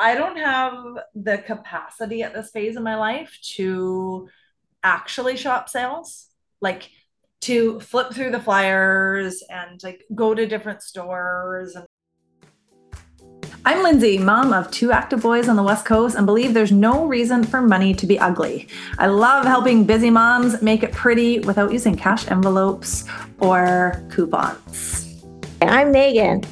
I don't have the capacity at this phase of my life to actually shop sales. Like to flip through the flyers and like go to different stores and I'm Lindsay, mom of two active boys on the West Coast, and believe there's no reason for money to be ugly. I love helping busy moms make it pretty without using cash envelopes or coupons. And I'm Megan.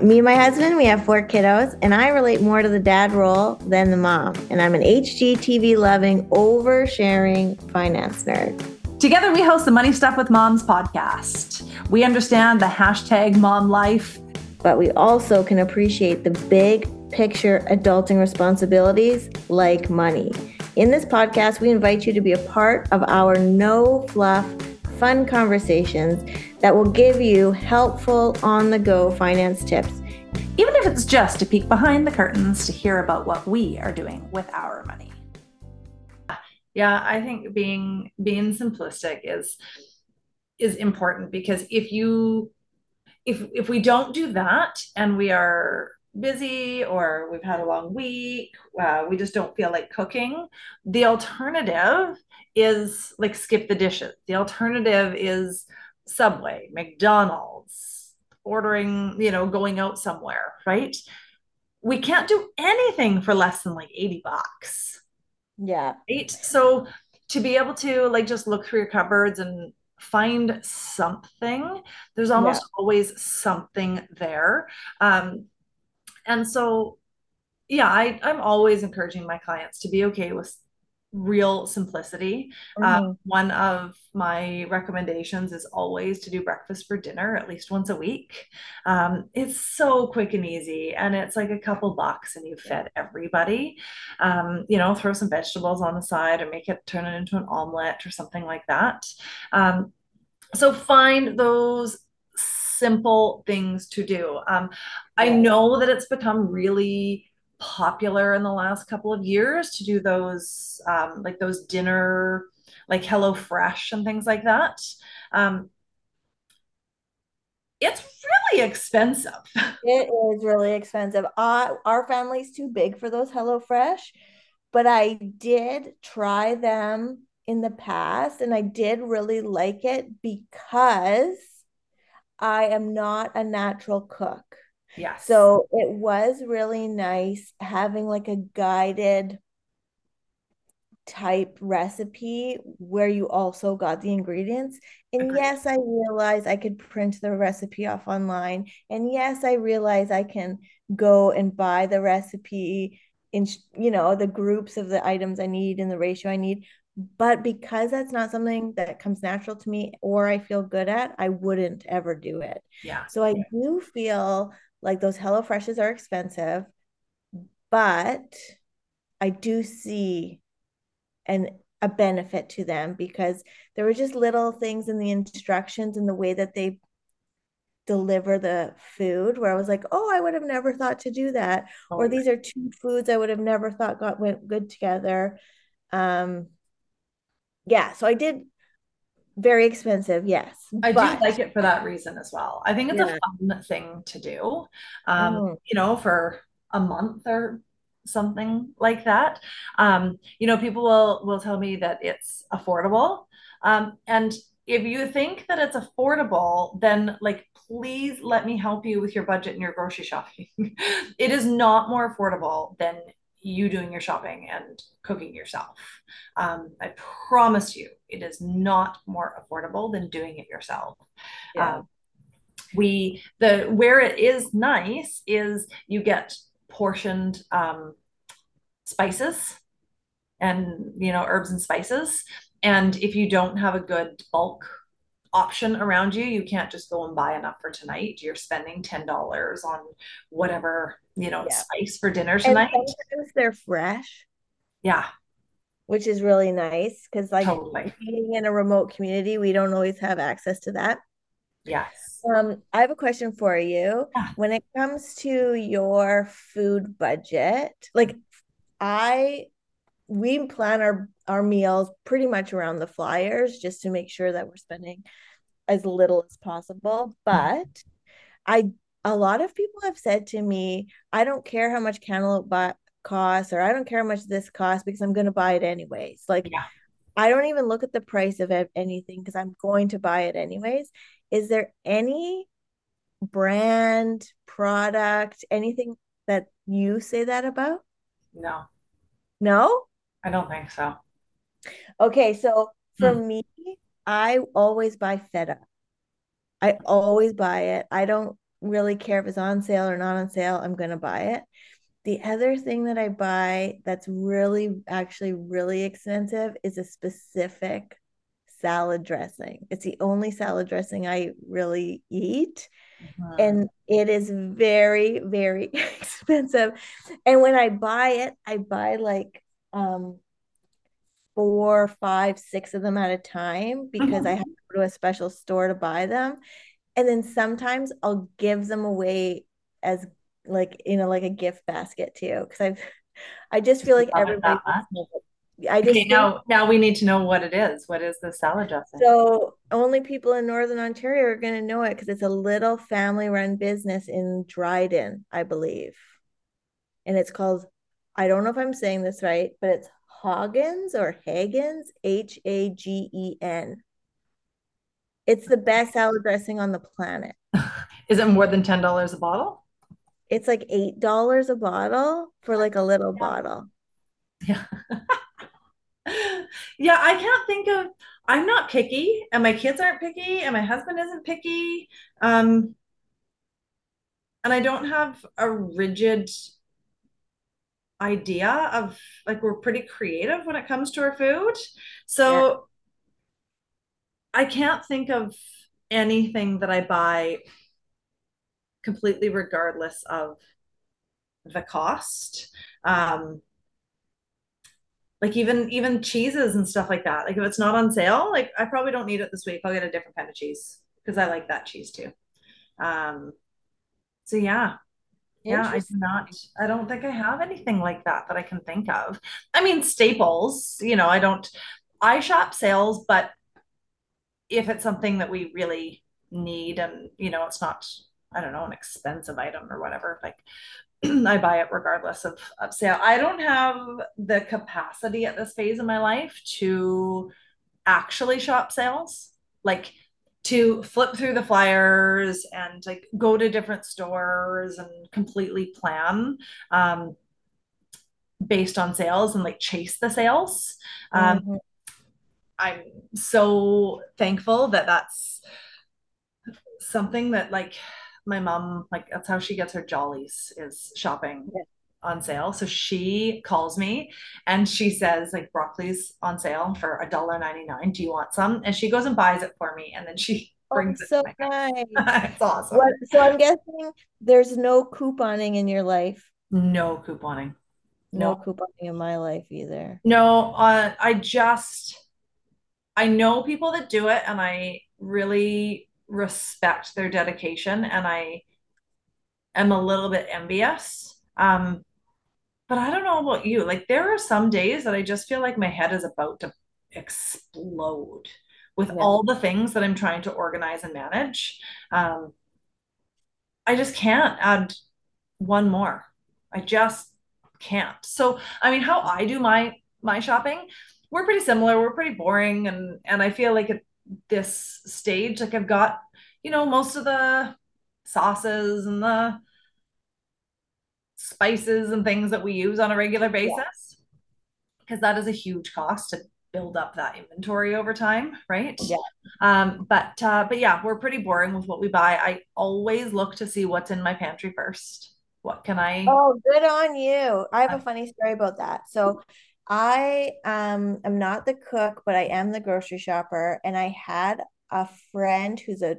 Me and my husband, we have four kiddos, and I relate more to the dad role than the mom. And I'm an HGTV loving, oversharing finance nerd. Together, we host the Money Stuff with Moms podcast. We understand the hashtag mom life, but we also can appreciate the big picture adulting responsibilities like money. In this podcast, we invite you to be a part of our no fluff, fun conversations that will give you helpful on the go finance tips. Even if it's just to peek behind the curtains to hear about what we are doing with our money yeah i think being being simplistic is is important because if you if if we don't do that and we are busy or we've had a long week uh, we just don't feel like cooking the alternative is like SkipTheDishes the alternative is subway mcdonald's ordering you know going out somewhere right we can't do anything for less than like 80 bucks yeah. Right. So to be able to like just look through your cupboards and find something, there's almost yeah. always something there. Um, and so, yeah, I, I'm always encouraging my clients to be okay with real simplicity. Um, mm-hmm. Um, one of my recommendations is always to do breakfast for dinner at least once a week. Um, it's so quick and easy, and it's like a couple bucks, and you've fed everybody. Um, you know, throw some vegetables on the side, or make it turn it into an omelet or something like that. Um, so find those simple things to do. Um, I know that it's become really popular in the last couple of years to do those um, like those dinner like HelloFresh and things like that. Um, it's really expensive. It is really expensive. Uh, our family's too big for those HelloFresh but i did try them in the past and i did really like it because i am not a natural cook yeah. So it was really nice having like a guided type recipe where you also got the ingredients. And Agreed. yes, I realized I could print the recipe off online. And yes, I realize I can go and buy the recipe in you know the groups of the items I need and the ratio I need. But because that's not something that comes natural to me or I feel good at, I wouldn't ever do it. Yeah. So I do feel like those HelloFreshes are expensive, but I do see an a benefit to them because there were just little things in the instructions and the way that they deliver the food where I was like, oh, I would have never thought to do that. Oh, or these are two foods I would have never thought got went good together. Um yeah, so I did very expensive, yes. I but... do like it for that reason as well. I think it's yeah. a fun thing to do. Um, mm. you know, for a month or something like that. Um, you know, people will will tell me that it's affordable. Um, and if you think that it's affordable, then like please let me help you with your budget and your grocery shopping. it is not more affordable than you doing your shopping and cooking yourself. Um, I promise you, it is not more affordable than doing it yourself. Yeah. Um, we the where it is nice is you get portioned um, spices and you know herbs and spices, and if you don't have a good bulk option around you. You can't just go and buy enough for tonight. You're spending ten dollars on whatever you know yeah. spice for dinner tonight. They're fresh. Yeah. Which is really nice because, like, totally. being in a remote community, we don't always have access to that. Yes. Um, I have a question for you. Yeah. When it comes to your food budget, like I we plan our our meals pretty much around the flyers just to make sure that we're spending as little as possible but i a lot of people have said to me i don't care how much cantaloupe costs or I don't care how much this costs because I'm going to buy it anyways. Like yeah. I don't even look at the price of anything because I'm going to buy it anyways. Is there any brand, product, anything that you say that about? No. No? I don't think so. Okay, so for hmm. me, I always buy feta. I always buy it. I don't really care if it's on sale or not on sale. I'm going to buy it. The other thing that I buy that's really, actually, really expensive is a specific salad dressing. It's the only salad dressing I really eat. Uh-huh. And it is very, very expensive. And when I buy it, I buy like um four, five, six of them at a time because I uh-huh. have to go to a special store to buy them. And then sometimes I'll give them away as like you know like a gift basket too because I've I just feel like everybody I just okay, now now we need to know what it is. What is the salad dressing? So only people in Northern Ontario are going to know it because it's a little family-run business in Dryden, I believe, and it's called. I don't know if I'm saying this right, but it's Hagens or Hagens, H A G E N. It's the best salad dressing on the planet. Is it more than ten dollars a bottle? It's like eight dollars a bottle for like a little yeah. bottle. Yeah. yeah, I can't think of I'm not picky and my kids aren't picky and my husband isn't picky. Um and I don't have a rigid idea of like we're pretty creative when it comes to our food. So yeah. I can't think of anything that I buy completely regardless of the cost. Um, like even even cheeses and stuff like that. Like if it's not on sale, like I probably don't need it this week. I'll get a different kind of cheese because I like that cheese too. Um, so yeah, yeah, I do not. I don't think I have anything like that that I can think of. I mean, staples. You know, I don't. I shop sales, but if it's something that we really need, and you know, it's not. I don't know, an expensive item or whatever. Like I buy it regardless of, of sale. I don't have the capacity at this phase of my life to actually shop sales. Like to flip through the flyers and like go to different stores and completely plan um, based on sales and like chase the sales. Um, mm-hmm. I'm so thankful that that's something that like my mom like that's how she gets her jollies is shopping yeah. On sale. So she calls me and she says like broccoli's on sale for a dollar ninety nine. Do you want some? And she goes and buys it for me, and then she oh, brings oh, it. So nice. it's awesome. So I'm guessing there's no couponing in your life. No couponing. No, no couponing in my life either. No, uh, I just I know people that do it, and I really respect their dedication, and I am a little bit envious. Um, but I don't know about you. Like there are some days that I just feel like my head is about to explode with yeah. all the things that I'm trying to organize and manage. Um, I just can't add one more. I just can't. So, I mean, how I do my my shopping, we're pretty similar. We're pretty boring, and and I feel like at this stage, like I've got, you know, most of the sauces and the spices and things that we use on a regular basis. Because yeah. that is a huge cost to build up that inventory over time right? Yeah. Um but uh but yeah we're pretty boring with what we buy. I always look to see what's in my pantry first. What can i oh good on you. I have a funny story about that. So i um am not the cook but i am the grocery shopper and i had a friend who's a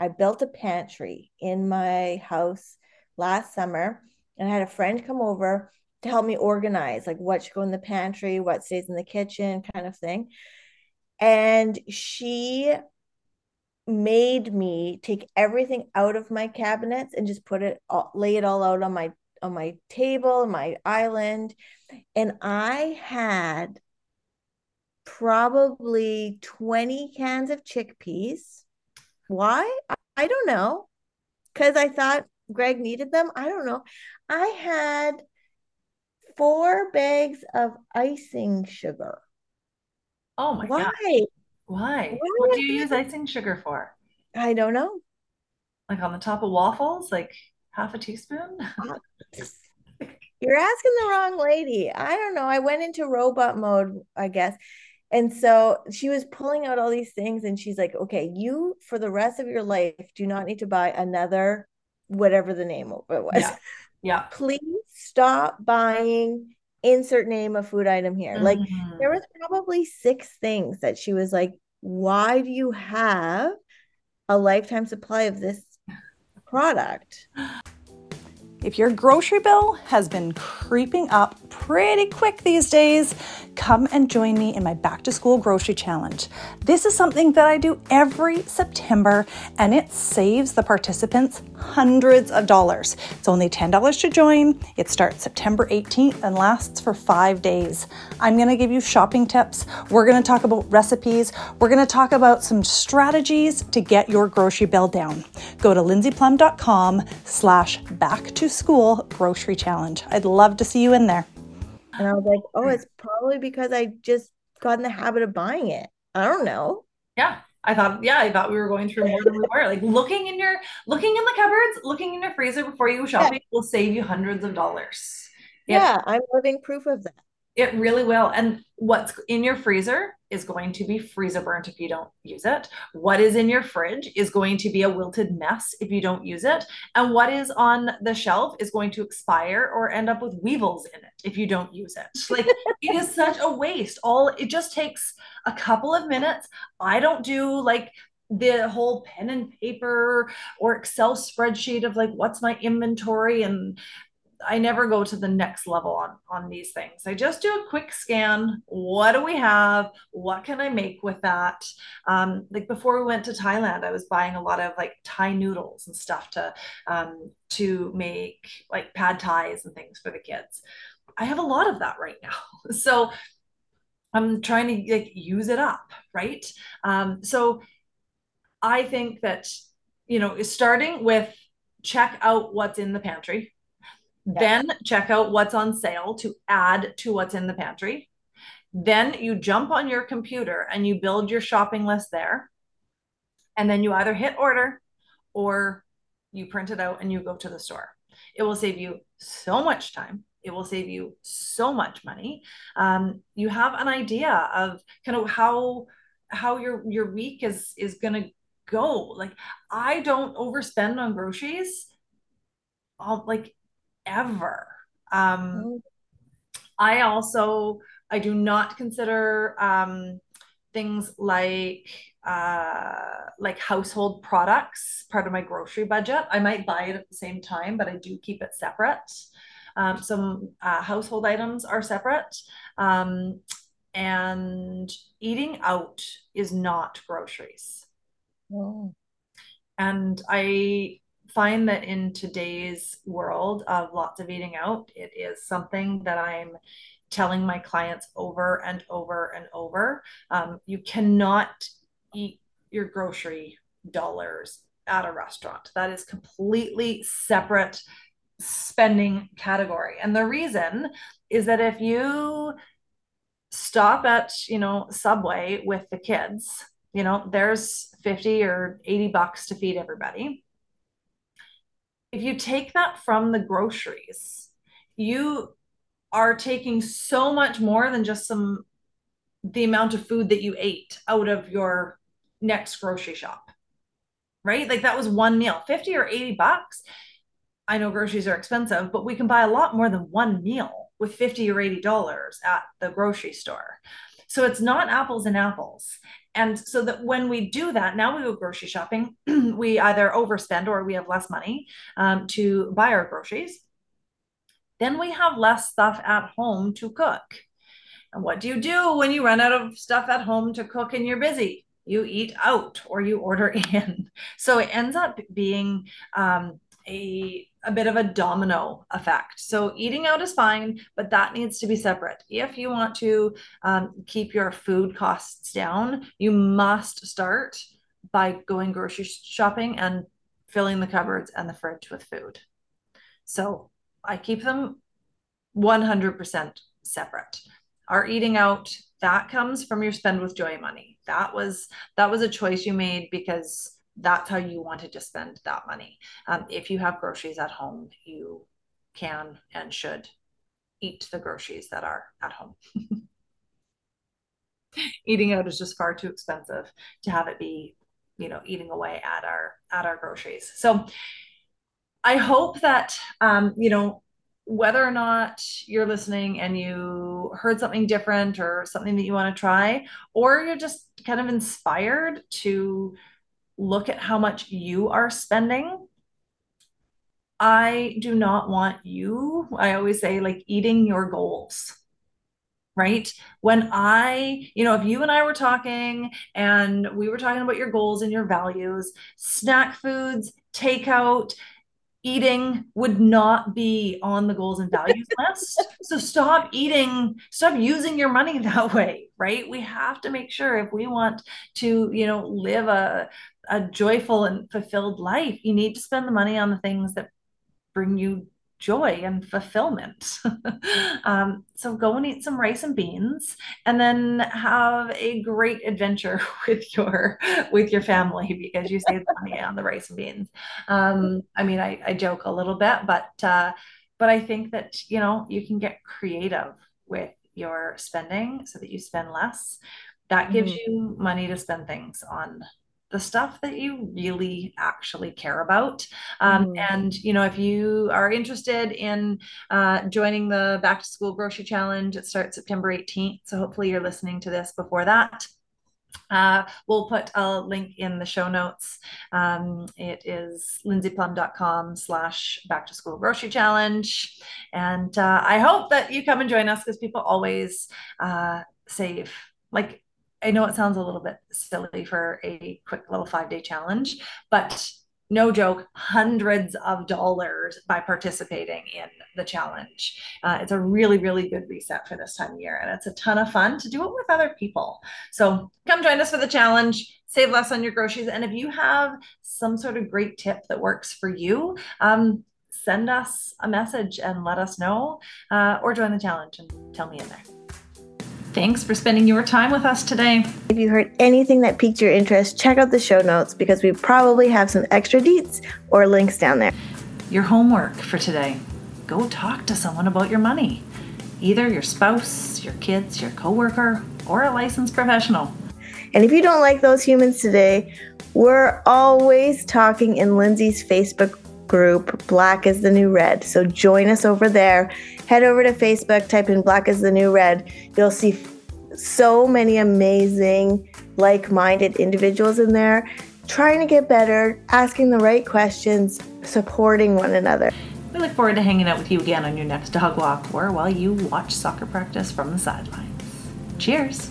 i built a pantry in my house last summer and I had a friend come over to help me organize like what should go in the pantry, what stays in the kitchen, kind of thing. And she made me take everything out of my cabinets and just put it all, lay it all out on my on my table, my island. And I had probably 20 cans of chickpeas. Why? I don't know. Because I thought Greg needed them. I don't know. I had four bags of icing sugar. Oh my Why? God. Why? Why What do you use icing sugar for? I don't know. Like on the top of waffles, like half a teaspoon? You're asking the wrong lady. I don't know. I went into robot mode, I guess. And so she was pulling out all these things, and she's like, okay, you for the rest of your life do not need to buy another, whatever the name of it was. Yeah. Yeah. Please stop buying insert name of food item here. Like Mhm. there was probably six things that she was like, why do you have a lifetime supply of this product? If your grocery bill has been creeping up pretty quick these days, come and join me in my back to school grocery challenge. This is something that I do every September and it saves the participants hundreds of dollars. It's only $10 to join. It starts September 18th and lasts for five days. I'm going to give you shopping tips. We're going to talk about recipes. We're going to talk about some strategies to get your grocery bill down. Go to lindsayplumb.com slash back to school grocery challenge. I'd love to see you in there. And I was like, oh, it's probably because I just got in the habit of buying it. I don't know. Yeah. I thought, yeah, I thought we were going through more than we were. Like looking in your looking in the cupboards, looking in your freezer before you go shopping will save you hundreds of dollars. Yeah, I'm living proof of that. It really will. And what's in your freezer is going to be freezer burnt if you don't use it. What is in your fridge is going to be a wilted mess if you don't use it. And what is on the shelf is going to expire or end up with weevils in it if you don't use it. Like it is such a waste. All it just takes a couple of minutes. I don't do like the whole pen and paper or Excel spreadsheet of like what's my inventory and I never go to the next level on on these things. I just do a quick scan. What do we have? What can I make with that? Um, like before we went to Thailand, I was buying a lot of like Thai noodles and stuff to um, to make like pad thais and things for the kids. I have a lot of that right now, so I'm trying to like use it up, right? Um, so I think that you know, starting with check out what's in the pantry then check out what's on sale to add to what's in the pantry. Then you jump on your computer and you build your shopping list there. And then you either hit order or you print it out and you go to the store. It will save you so much time. It will save you so much money. Um, you have an idea of kind of how how your your week is is to go. Like I don't overspend on groceries. I'll, like ever. Um, I also I do not consider um, things like uh, like household products part of my grocery budget. I might buy it at the same time, but I do keep it separate. Um, some uh, household items are separate. Um, and eating out is not groceries. Oh. And I find that in today's world of lots of eating out, it is something that I'm telling my clients over and over and over. Um, you cannot eat your grocery dollars at a restaurant. That is completely separate spending category. And the reason is that if you stop at, you know, Subway with the kids, you know, there's 50 or 80 bucks to feed everybody if you take that from the groceries, you are taking so much more than just some the amount of food that you ate out of your next grocery shop. Right? Like that was one meal, 50 or 80 bucks. I know groceries are expensive, but we can buy a lot more than one meal with 50 or 80 dollars at the grocery store. So it's not apples and apples. And so that when we do that, now we go grocery shopping, we either overspend or we have less money um, to buy our groceries. Then we have less stuff at home to cook. And what do you do when you run out of stuff at home to cook and you're busy? You eat out or you order in. So it ends up being um, a a bit of a domino effect. So eating out is fine, but that needs to be separate. If you want to um, keep your food costs down, you must start by going grocery shopping and filling the cupboards and the fridge with food. So I keep them 100% separate. Our eating out that comes from your spend with joy money. That was that was a choice you made because that's how you wanted to spend that money. Um, if you have groceries at home, you can and should eat the groceries that are at home. eating out is just far too expensive to have it be, you know, eating away at our at our groceries. So I hope that um, you know whether or not you're listening and you heard something different or something that you want to try, or you're just kind of inspired to look at how much you are spending I do not want you, I always say, like eating your goals. Right. When I, you know, if you and I were talking and we were talking about your goals and your values, snack foods, takeout, eating would not be on the goals and values list. So stop eating, stop using your money that way, right? We have to make sure if we want to, you know, live a a joyful and fulfilled life, you need to spend the money on the things that bring you joy and fulfillment. um, so go and eat some rice and beans and then have a great adventure with your with your family because you save money on the rice and beans. Um, I mean, I, I joke a little bit, but uh, but I think that you know you can get creative with your spending so that you spend less. That gives mm-hmm. you money to spend things on the stuff that you really actually care about. Um, mm. And, you know, if you are interested in uh, joining the Back to School Grocery Challenge, it starts September 18th. So hopefully you're listening to this before that. Uh, we'll put a link in the show notes. Um, it is lindsayplumb.com slash back to school grocery challenge. And uh, I hope that you come and join us because people always uh, save like I know it sounds a little bit silly for a quick little five day challenge, but no joke, hundreds of dollars by participating in the challenge. Uh, it's a really, really good reset for this time of year, and it's a ton of fun to do it with other people. So come join us for the challenge, save less on your groceries. And if you have some sort of great tip that works for you, um, send us a message and let us know, uh, or join the challenge and tell me in there. Thanks for spending your time with us today. If you heard anything that piqued your interest, check out the show notes because we probably have some extra deets or links down there. Your homework for today go talk to someone about your money, either your spouse, your kids, your coworker, or a licensed professional. And if you don't like those humans today, we're always talking in Lindsay's Facebook group, Black is the New Red. So join us over there. Head over to Facebook, type in Black is the New Red. You'll see so many amazing, like minded individuals in there trying to get better, asking the right questions, supporting one another. We look forward to hanging out with you again on your next dog walk or while you watch soccer practice from the sidelines. Cheers!